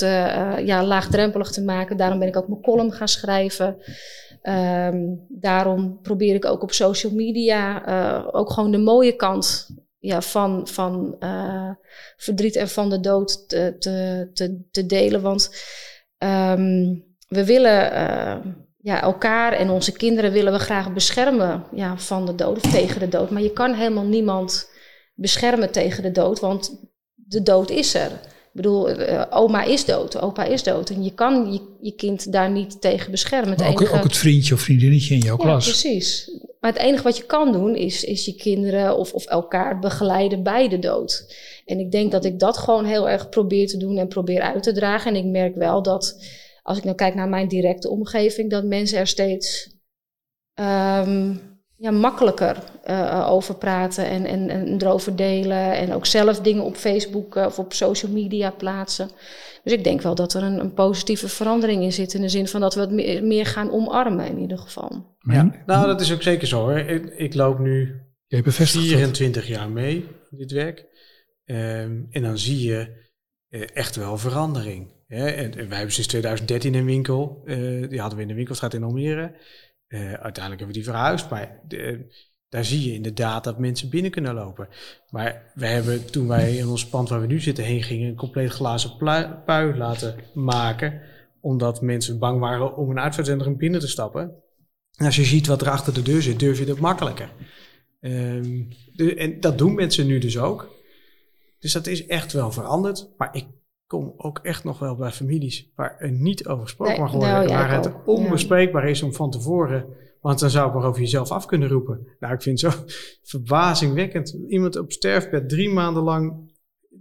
ja, laagdrempelig te maken. Daarom ben ik ook mijn column gaan schrijven. Ehm, daarom probeer ik ook op social media eh, ook gewoon de mooie kant ja, van, van eh, verdriet en van de dood te, te, te, te delen. Want ehm, we willen eh, ja, elkaar en onze kinderen willen we graag beschermen ja, van de dood of tegen de dood. Maar je kan helemaal niemand beschermen tegen de dood, want de dood is er. Ik bedoel, eh, oma is dood, opa is dood. En je kan je, je kind daar niet tegen beschermen. Het ook, enige- ook het vriendje of vriendinnetje in jouw ja, klas. precies. Maar het enige wat je kan doen is, is je kinderen of, of elkaar begeleiden bij de dood. En ik denk dat ik dat gewoon heel erg probeer te doen en probeer uit te dragen. En ik merk wel dat, als ik nou kijk naar mijn directe omgeving, dat mensen er steeds ehm, ja, makkelijker eh, over praten en, en, en erover delen. En ook zelf dingen op Facebook eh, of op social media plaatsen. Dus ik denk wel dat er een, een positieve verandering in zit. In de zin van dat we het meer, meer gaan omarmen in ieder geval. Maar Nou, dat is ook zeker zo hoor. Ik, ik loop nu Jij bevestigt dat. 24 jaar mee, dit werk. Ehm, en dan zie je eh, echt wel verandering. Hè? En, en wij hebben sinds 2013 een winkel. eh, die hadden we in de winkelstraat in Almere. Eh, uiteindelijk hebben we die verhuisd. Maar de- daar zie je inderdaad dat mensen binnen kunnen lopen. Maar wij hebben toen wij in ons pand waar we nu zitten heen gingen... een compleet glazen pui laten maken. Omdat mensen bang waren om een uitvaartcentrum binnen te stappen. En als je ziet wat er achter de deur zit, durf je dat makkelijker. Ehm, en dat doen mensen nu dus ook. Dus dat is echt wel veranderd. Maar ik kom ook echt nog wel bij families waar er niet over gesproken Nee, mag worden. nou ja, waar het ook, onbespreekbaar is om van tevoren. Want dan zou ik maar over jezelf af kunnen roepen. Nou, ik vind het zo (laughs) verbazingwekkend. Iemand op sterfbed drie maanden lang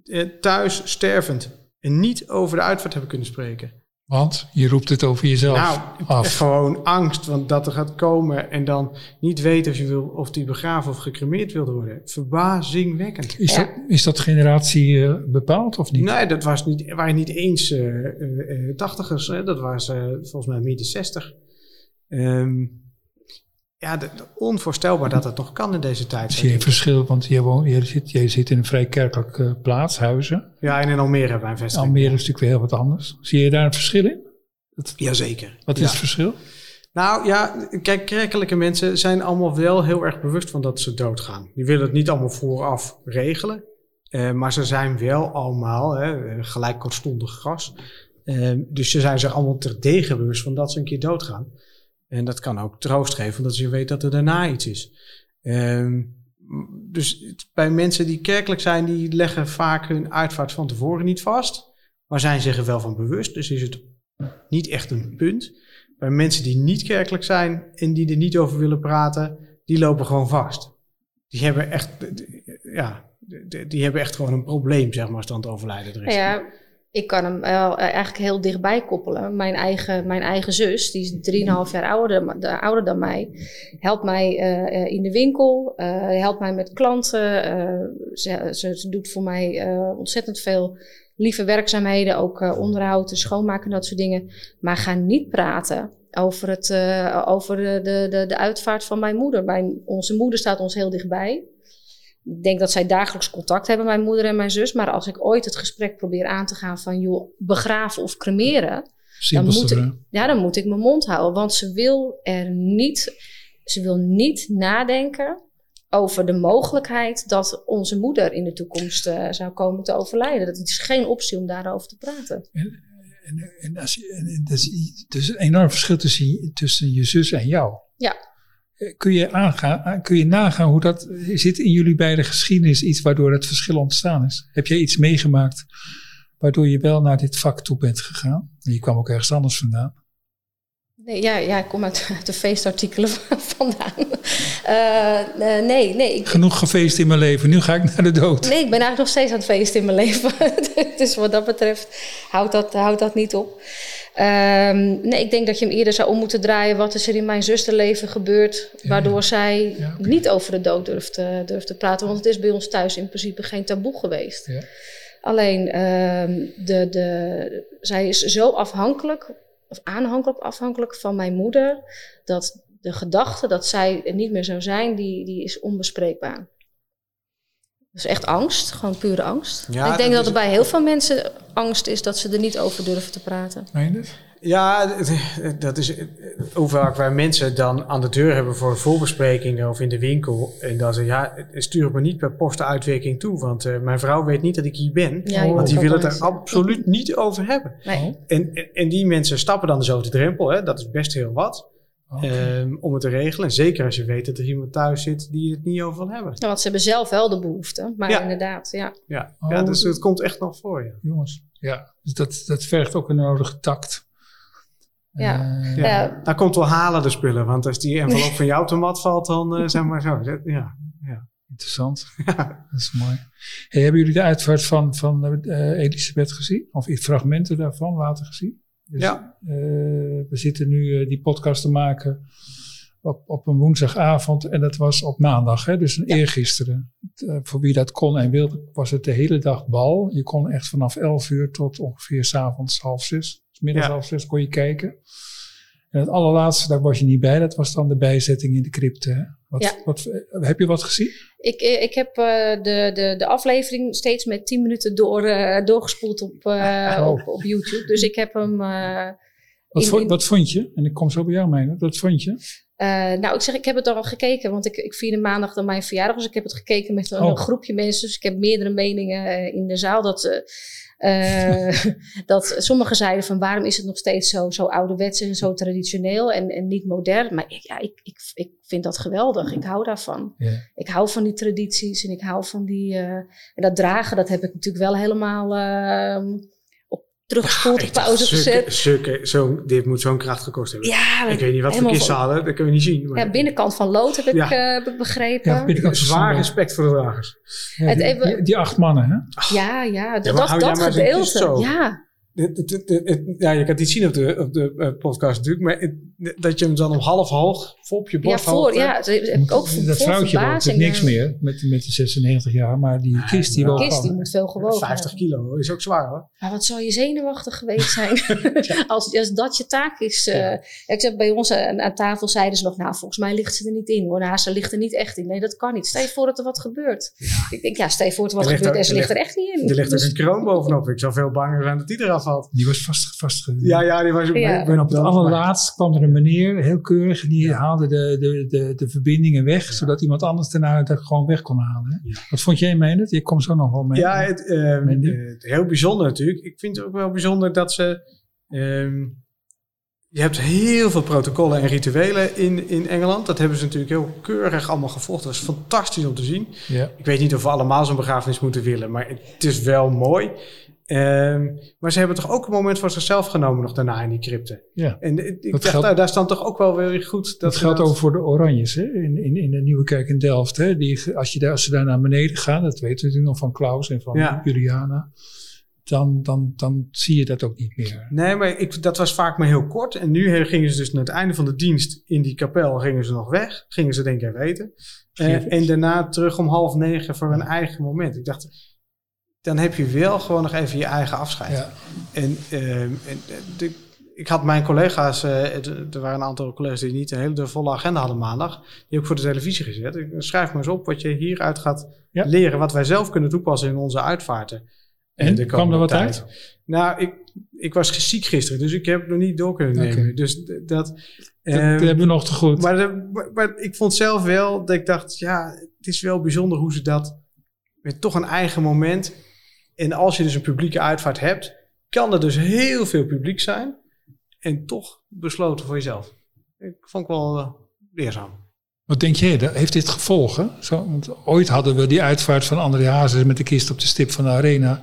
eh, thuis stervend. En niet over de uitvaart hebben kunnen spreken. Want je roept het over jezelf Nou, af. gewoon angst, want dat er gaat komen en dan niet weten of, je wil, of die begraven of gecremeerd wil worden. Verbazingwekkend. Is, Ja. dat, is dat generatie eh, bepaald of niet? Nee, dat was niet, waren niet eens eh, eh, eh, tachtigers, hè. dat was eh, volgens mij midden zestig. Ehm, ja, de- onvoorstelbaar dat het nog kan in deze tijd. Zie je een verschil? Want jij, woont, jij, zit, jij zit in een vrij kerkelijke plaats, Huizen. Ja, en in Almere hebben wij een vestiging. Almere is natuurlijk weer heel wat anders. Zie je daar een verschil in? Jazeker. Wat Ja. is het verschil? Nou ja, kijk, kerkelijke mensen zijn allemaal wel heel erg bewust van dat ze doodgaan. Die willen het niet allemaal vooraf regelen. eh, maar ze zijn wel allemaal hè, gelijk kortstondig gras. Eh, dus ze zijn zich allemaal terdege bewust van dat ze een keer doodgaan. En dat kan ook troost geven, omdat je weet dat er daarna iets is. Ehm, dus bij mensen die kerkelijk zijn, die leggen vaak hun uitvaart van tevoren niet vast. Maar zijn zich er wel van bewust. Dus is het niet echt een punt. Bij mensen die niet kerkelijk zijn en die er niet over willen praten, die lopen gewoon vast. Die hebben echt, ja, die hebben echt gewoon een probleem, zeg maar, als het overlijden er is. Ja, ik kan hem wel eh, eigenlijk heel dichtbij koppelen. Mijn eigen, mijn eigen zus, die is 3,5 jaar ouder, de- ouder dan mij, helpt mij eh, eh, in de winkel, helpt mij met klanten. ze, ze, doet voor mij ontzettend veel lieve werkzaamheden, ook onderhoud, schoonmaken en dat soort dingen. Maar ga niet praten over, het, over de, de, de, de uitvaart van mijn moeder. Mijn, onze moeder staat ons heel dichtbij. Ik denk dat zij dagelijks contact hebben, mijn moeder en mijn zus. Maar als ik ooit het gesprek probeer aan te gaan van joh, begraven of cremeren, Simpelste moet ik- ja, dan moet ik mijn mond houden. Want ze wil er niet, ze wil niet nadenken over de mogelijkheid dat onze moeder in de toekomst eh, zou komen te overlijden. Dat is geen optie om daarover te praten. En, en als je, en dat is, er is een enorm verschil tussen, tussen je zus en jou. Ja. Kun je, aangaan, kun je nagaan hoe dat zit in jullie beide geschiedenis iets waardoor dat verschil ontstaan is? Heb jij iets meegemaakt waardoor je wel naar dit vak toe bent gegaan? En je kwam ook ergens anders vandaan. Nee, ja, ja, ik kom uit, de feestartikelen (laughs) vandaan. Eh, eh, nee, nee, ik, Genoeg gefeest in mijn leven, nu ga ik naar de dood. Nee, ik ben eigenlijk nog steeds aan het feesten in mijn (laughs) leven. dus wat dat betreft houdt dat, houdt dat niet op. Ehm, nee, ik denk dat je hem eerder zou om moeten draaien. Wat is er in mijn zusterleven gebeurd? Waardoor ja. zij Ja, niet over de dood durft, te- durft te praten. Want het is bij ons thuis in principe geen taboe geweest. Ja. Alleen, ehm, de, de, zij is zo afhankelijk, of aanhankelijk afhankelijk van mijn moeder, dat de gedachte dat zij er niet meer zou zijn, die, die is onbespreekbaar. Dus echt angst, gewoon pure angst. Ja, ik denk dat dat, er bij heel veel mensen angst is dat ze er niet over durven te praten. Meen je het? Ja, dat is hoe vaak wij mensen dan aan de deur hebben voor voorbesprekingen of in de winkel. En dan zeggen ja, stuur me niet per postenuitwerking toe, want eh, mijn vrouw weet niet dat ik hier ben. Ja, want die wil het er absoluut niet over hebben. Nee. Oh, En, en, en die mensen stappen dan dus over de drempel, hè? dat is best heel wat, ehm, om het te regelen. En zeker als je weet dat er iemand thuis zit die het niet over wil hebben. Ja, want ze hebben zelf wel de behoefte, maar Ja. inderdaad, ja. Ja, Oh, ja dus het komt echt nog voor je. Jongens, ja, dus dat, dat vergt ook een nodige tact. Ja. Eh, Ja. Ja. Dan komt wel halen de spullen, want als die envelop (laughs) van jou de mat valt, dan eh, zeg maar zo. Dat- Ja. Interessant. (laughs) Dat is mooi. Hey, hebben jullie de uitvaart van, van eh, Elisabeth gezien? Of iets fragmenten daarvan later gezien? Dus, Ja. eh, we zitten nu eh, die podcast te maken op, op een woensdagavond en dat was op maandag, hè? dus een eergisteren. Eh, voor wie dat kon en wilde, was het de hele dag bal. Je kon echt vanaf 11 uur tot ongeveer s'avonds half zes, 's middags Ja. half zes kon je kijken. En het allerlaatste, daar was je niet bij, dat was dan de bijzetting in de crypte. Wat, Ja. wat, heb je wat gezien? Ik, eh, ik heb eh, de, de, de aflevering steeds met 10 minuten door, eh, doorgespoeld op, eh, Oh. op, op YouTube. Dus ik heb hem. Wat, in- vond, wat vond je? En ik kom zo bij jou mee. Wat vond je? nou, ik zeg, ik heb het al gekeken, want ik, ik vierde maandag dan mijn verjaardag. Dus ik heb het gekeken met een, Oh. groepje mensen. Dus ik heb meerdere meningen in de zaal. Dat, Uh, (laughs) dat sommigen zeiden van waarom is het nog steeds zo, zo ouderwets en zo traditioneel en, en niet modern. Maar ik, ja, ik, ik, ik vind dat geweldig. Ik hou daarvan. Ja. Ik hou van die tradities en ik hou van die... Uh, en dat dragen, dat heb ik natuurlijk wel helemaal... Uh, teruggespoeld, op pauze gezet. Zulke, zo, dit moet zo'n kracht gekost hebben. Ja, ik weet niet wat voor kisten hadden, dat kunnen we niet zien. Maar... Ja, binnenkant van lood heb ik, ja. uh, ik begrepen. Ja, binnenkant zwaar respect voor de dragers. Ja, die, even, die, die, acht mannen, hè? Ja, ja, dat, dat, dat gedeelte. Ja ja, je kan het niet zien op de, op de uh, podcast natuurlijk, maar dat je hem dan op half hoog voor op je borst Ja, voor, ja. heb ik ook dat vrouwtje woont niks meer met, met de 96 jaar, maar die kist die, die kist die moet veel gewogen 50 kilo is ook zwaar hoor. Maar wat zou je zenuwachtig geweest zijn (laughs) (laughs) als, als dat je taak is. Uh, ik zeg, bij ons aan, aan, tafel zeiden ze nog, nou volgens mij ligt ze er niet in hoor. Nou, ze ligt er niet echt in. Nee, dat kan niet. Stel je voor dat er wat gebeurt. Ik denk, ja, stel je voor dat er wat gebeurt en ze ligt er echt niet in. Er ligt dus, een kroon bovenop. Ik zou veel banger zijn dat die eraf valt. Die was vast, vast Ja, ja, die was ook ja. ben op het allerlaatst kwam er een meneer, heel keurig, die haalde de, de, de, de verbindingen weg, zodat iemand anders daarna het gewoon weg kon halen. Wat vond jij mee? Je komt zo nog wel mee. Ja, het, uh, het, heel bijzonder natuurlijk. Ik vind het ook wel bijzonder dat ze. Um, je hebt heel veel protocollen en rituelen in, in Engeland. Dat hebben ze natuurlijk heel keurig allemaal gevolgd. Dat is fantastisch om te zien. Ja. Ik weet niet of we allemaal zo'n begrafenis moeten willen, maar het is wel mooi. Um, maar ze hebben toch ook een moment voor zichzelf genomen nog daarna in die crypte. Ja. En ik dacht, nou, daar staan toch ook wel weer goed. Dat, dat geldt ook voor de Oranjes hè? In, in, in de Nieuwe Kerk in Delft. Hè? Die, als, je daar, als ze daar naar beneden gaan, dat weten we natuurlijk nog van Klaus en van Juliana. Dan, dan, dan zie je dat ook niet meer. Nee, maar ik, dat was vaak maar heel kort. En nu gingen ze dus naar het einde van de dienst in die kapel gingen ze nog weg. Gingen ze denk ik even eten. Uh, en daarna terug om half negen voor hun eigen moment. Ik dacht, dan heb je wel gewoon nog even je eigen afscheid. Ja. En, uh, de, ik had mijn collega's, uh, er waren een aantal collega's die niet een hele volle agenda hadden maandag, die ook voor de televisie gezet. Ik schrijf maar eens op wat je hieruit gaat leren, wat wij zelf kunnen toepassen in onze uitvaarten. En, de kwam er wat tijd. uit? Nou, ik, ik was ziek gisteren, dus ik heb het nog niet door kunnen nemen. Dus dat, dat, um, hebben we nog te goed. Maar, maar, maar, ik vond zelf wel dat ik dacht, ja, het is wel bijzonder hoe ze dat met toch een eigen moment en als je dus een publieke uitvaart hebt, kan er dus heel veel publiek zijn en toch besloten voor jezelf. Ik vond het wel uh, leerzaam. Wat denk jij, heeft dit gevolgen? Zo, want ooit hadden we die uitvaart van André Hazes met de kist op de stip van de arena.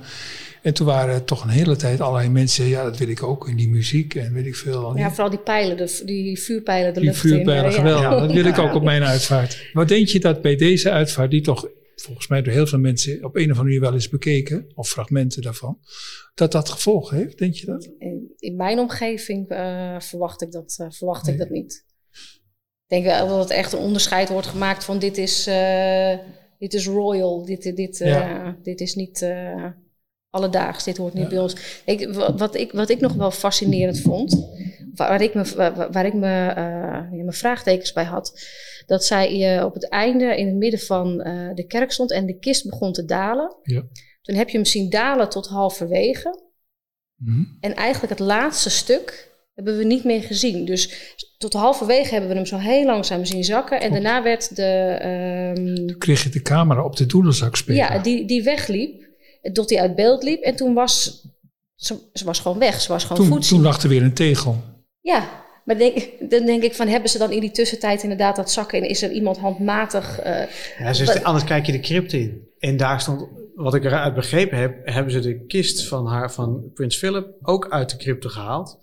En toen waren er toch een hele tijd allerlei mensen, ja, dat wil ik ook in die muziek en weet ik veel. Ja, vooral die pijlen, de, die vuurpijlen de die lucht vuurpijlen, in. geweldig. Ja. (laughs) Dat wil ik ook op mijn uitvaart. Wat denk je dat bij deze uitvaart, die toch volgens mij door heel veel mensen op een of andere manier wel eens bekeken, of fragmenten daarvan, dat dat gevolgen heeft, denk je dat? In, mijn omgeving uh, verwacht ik dat, uh, verwacht ik dat niet. Ik denk wel dat het echt een onderscheid wordt gemaakt van dit is, uh, dit is royal, dit, dit, ja. dit is niet alledaags, dit hoort niet ja. bij ons. Ik, wat, ik, wat ik nog wel fascinerend vond, waar ik me, waar, waar ik me, mijn vraagtekens bij had, dat zij uh, op het einde in het midden van uh, de kerk stond en de kist begon te dalen. Ja. Toen heb je hem zien dalen tot halverwege. Mm En eigenlijk het laatste stuk hebben we niet meer gezien. Dus tot halverwege hebben we hem zo heel langzaam zien zakken. En daarna werd de... Um, toen kreeg je de camera op de doedelzak spelen. Ja, die, die wegliep. Tot hij uit beeld liep. En toen was... Ze, ze was gewoon weg. Ze was gewoon toen, Toen lag er weer een tegel. Ja, maar denk, dan denk ik van, hebben ze dan in die tussentijd inderdaad dat zakken en is er iemand handmatig... Uh, ja, dus anders kijk je de crypt in. En daar stond, wat ik eruit begrepen heb, hebben ze de kist van, haar, van Prins Philip ook uit de crypte gehaald.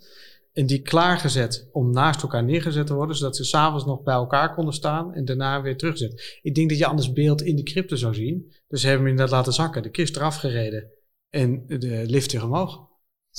En die klaargezet om naast elkaar neergezet te worden, zodat ze s'avonds nog bij elkaar konden staan en daarna weer terugzet. Ik denk dat je anders beeld in de crypte zou zien. Dus ze hebben hem inderdaad laten zakken, de kist eraf gereden en de lift weer omhoog.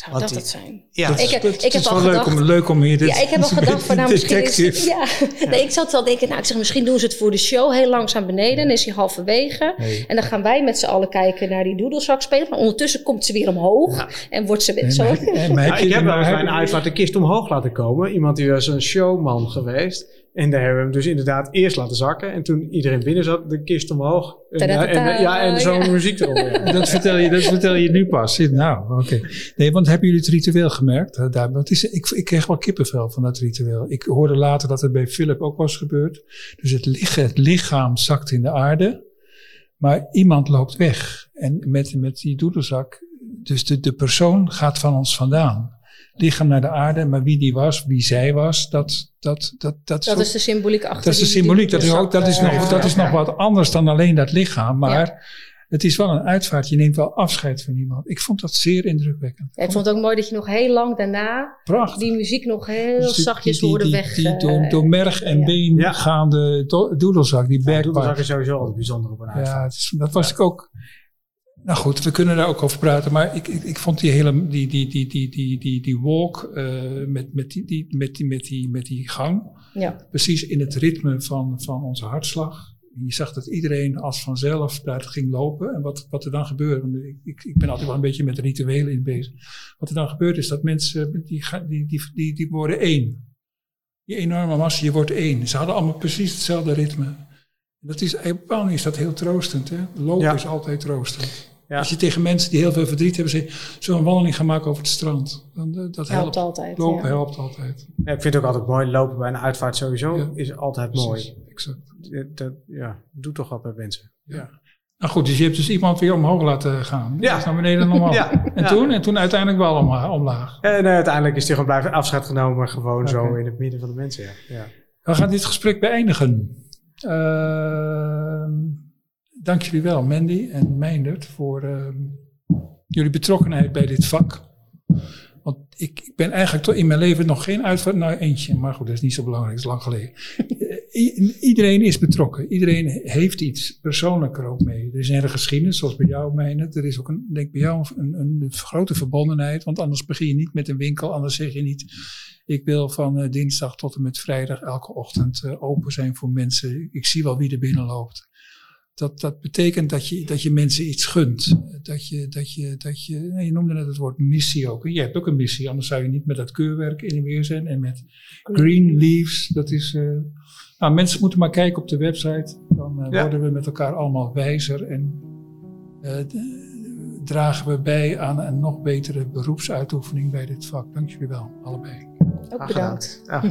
Zou dat het zijn? Ja, ik heb, ik heb al gedacht, leuk om, leuk om hier dit Ja, ik heb al gedacht van nou (laughs) misschien is, (laughs) ja, Nee, ik zat wel denken, nou ik zeg misschien doen ze het voor de show heel langzaam beneden. Dan is hij halverwege. En dan gaan wij met z'n allen kijken naar die doedelzak spelen. Maar ondertussen komt ze weer omhoog. En wordt ze weer zo. Maar, maar, ik heb wel eens mijn uitvaart de kist omhoog laten komen. Iemand die was een showman geweest. En daar hebben we hem dus inderdaad eerst laten zakken. En toen iedereen binnen zat, de kist omhoog. En, en, ja, en zo'n muziek eronder. (laughs) dat, vertel je, dat vertel je nu pas. Nou, oké. Nee, want hebben jullie het ritueel gemerkt? Daar, want is, ik, ik kreeg wel kippenvel van dat ritueel. Ik hoorde later dat het bij Philip ook was gebeurd. Dus het, lichaam, het lichaam zakt in de aarde. Maar iemand loopt weg. En met, met die doedelzak dus de, de persoon gaat van ons vandaan. Lichaam naar de aarde, maar wie die was, wie zij was, dat, dat, dat, dat, Dat is de symboliek achter dat is de die- symboliek. die Dat is, ook, dat is, nog, dat is nog wat anders dan alleen dat lichaam. Maar Ja. het is wel een uitvaart. Je neemt wel afscheid van iemand. Ik vond dat zeer indrukwekkend. Ja, ik vond het ook mooi dat je nog heel lang daarna Prachtig. die muziek nog heel Dus die- zachtjes die- hoorde die, weg. Die, eh, door, door merg en ja. been Ja. gaande do- doedelzak, die Ja. Doedelzak is sowieso altijd bijzonder op een Ja, uitvaart. het is, dat was ik ook. Nou goed, we kunnen daar ook over praten. Maar ik, ik, ik vond die hele die, die, die, die, die, die, die walk eh, met, met, die, die, met, die, met, die, met die gang. Ja. Precies in het ritme van, van onze hartslag. Je zag dat iedereen als vanzelf daar ging lopen. En wat, wat er dan gebeurde, want ik, ik, ik ben altijd wel een beetje met rituelen in bezig. Wat er dan gebeurt is dat mensen, die, die, die, die, die worden één. Die enorme massa, je wordt één. Ze hadden allemaal precies hetzelfde ritme. Dat is, op een bepaalde manier is dat heel troostend. Hè? Lopen Ja. is altijd troostend. Ja. Als je tegen mensen die heel veel verdriet hebben zegt, zullen we een wandeling gaan maken over het strand? Dan, eh, dat helpt. Helpt altijd. Lopen ja. helpt altijd. Ja, ik vind het ook altijd mooi. Lopen bij een uitvaart sowieso Ja. is altijd mooi. Precies, Exact. Dat, dat- ja, doet toch wat bij mensen. Ja. Nou goed, dus je hebt dus iemand weer omhoog laten gaan. Ja. Dus naar beneden en omhoog. (laughs) Ja, En ja. toen? En toen uiteindelijk wel omla- omlaag. En eh, uiteindelijk is hij gewoon blijven afscheid genomen. Gewoon zo in het midden van de mensen. Ja. Ja. We gaan dit gesprek beëindigen. Ehm, dank jullie wel, Mandy en Meindert, voor ehm, jullie betrokkenheid bij dit vak. Want ik, ik ben eigenlijk toch in mijn leven nog geen uitvaart, nou eentje, maar goed, dat is niet zo belangrijk, dat is lang geleden. Eh, iedereen is betrokken, iedereen heeft iets persoonlijker ook mee. Er is een hele geschiedenis, zoals bij jou, Meindert. Er is ook, een, denk bij jou een, een grote verbondenheid, want anders begin je niet met een winkel, anders zeg je niet, ik wil van eh, dinsdag tot en met vrijdag elke ochtend eh, open zijn voor mensen. Ik zie wel wie er binnen loopt. Dat, dat betekent dat je, dat je mensen iets gunt. Dat je, dat je, dat je, nou, je noemde net het woord missie ook. Jij hebt ook een missie, anders zou je niet met dat keurwerk in de weer zijn. En met Green Leaves, dat is... eh, nou, mensen moeten maar kijken op de website. Dan eh, Ja. worden we met elkaar allemaal wijzer. En eh, dragen we bij aan een nog betere beroepsuitoefening bij dit vak. Dank jullie wel, allebei. Ook bedankt. Ja.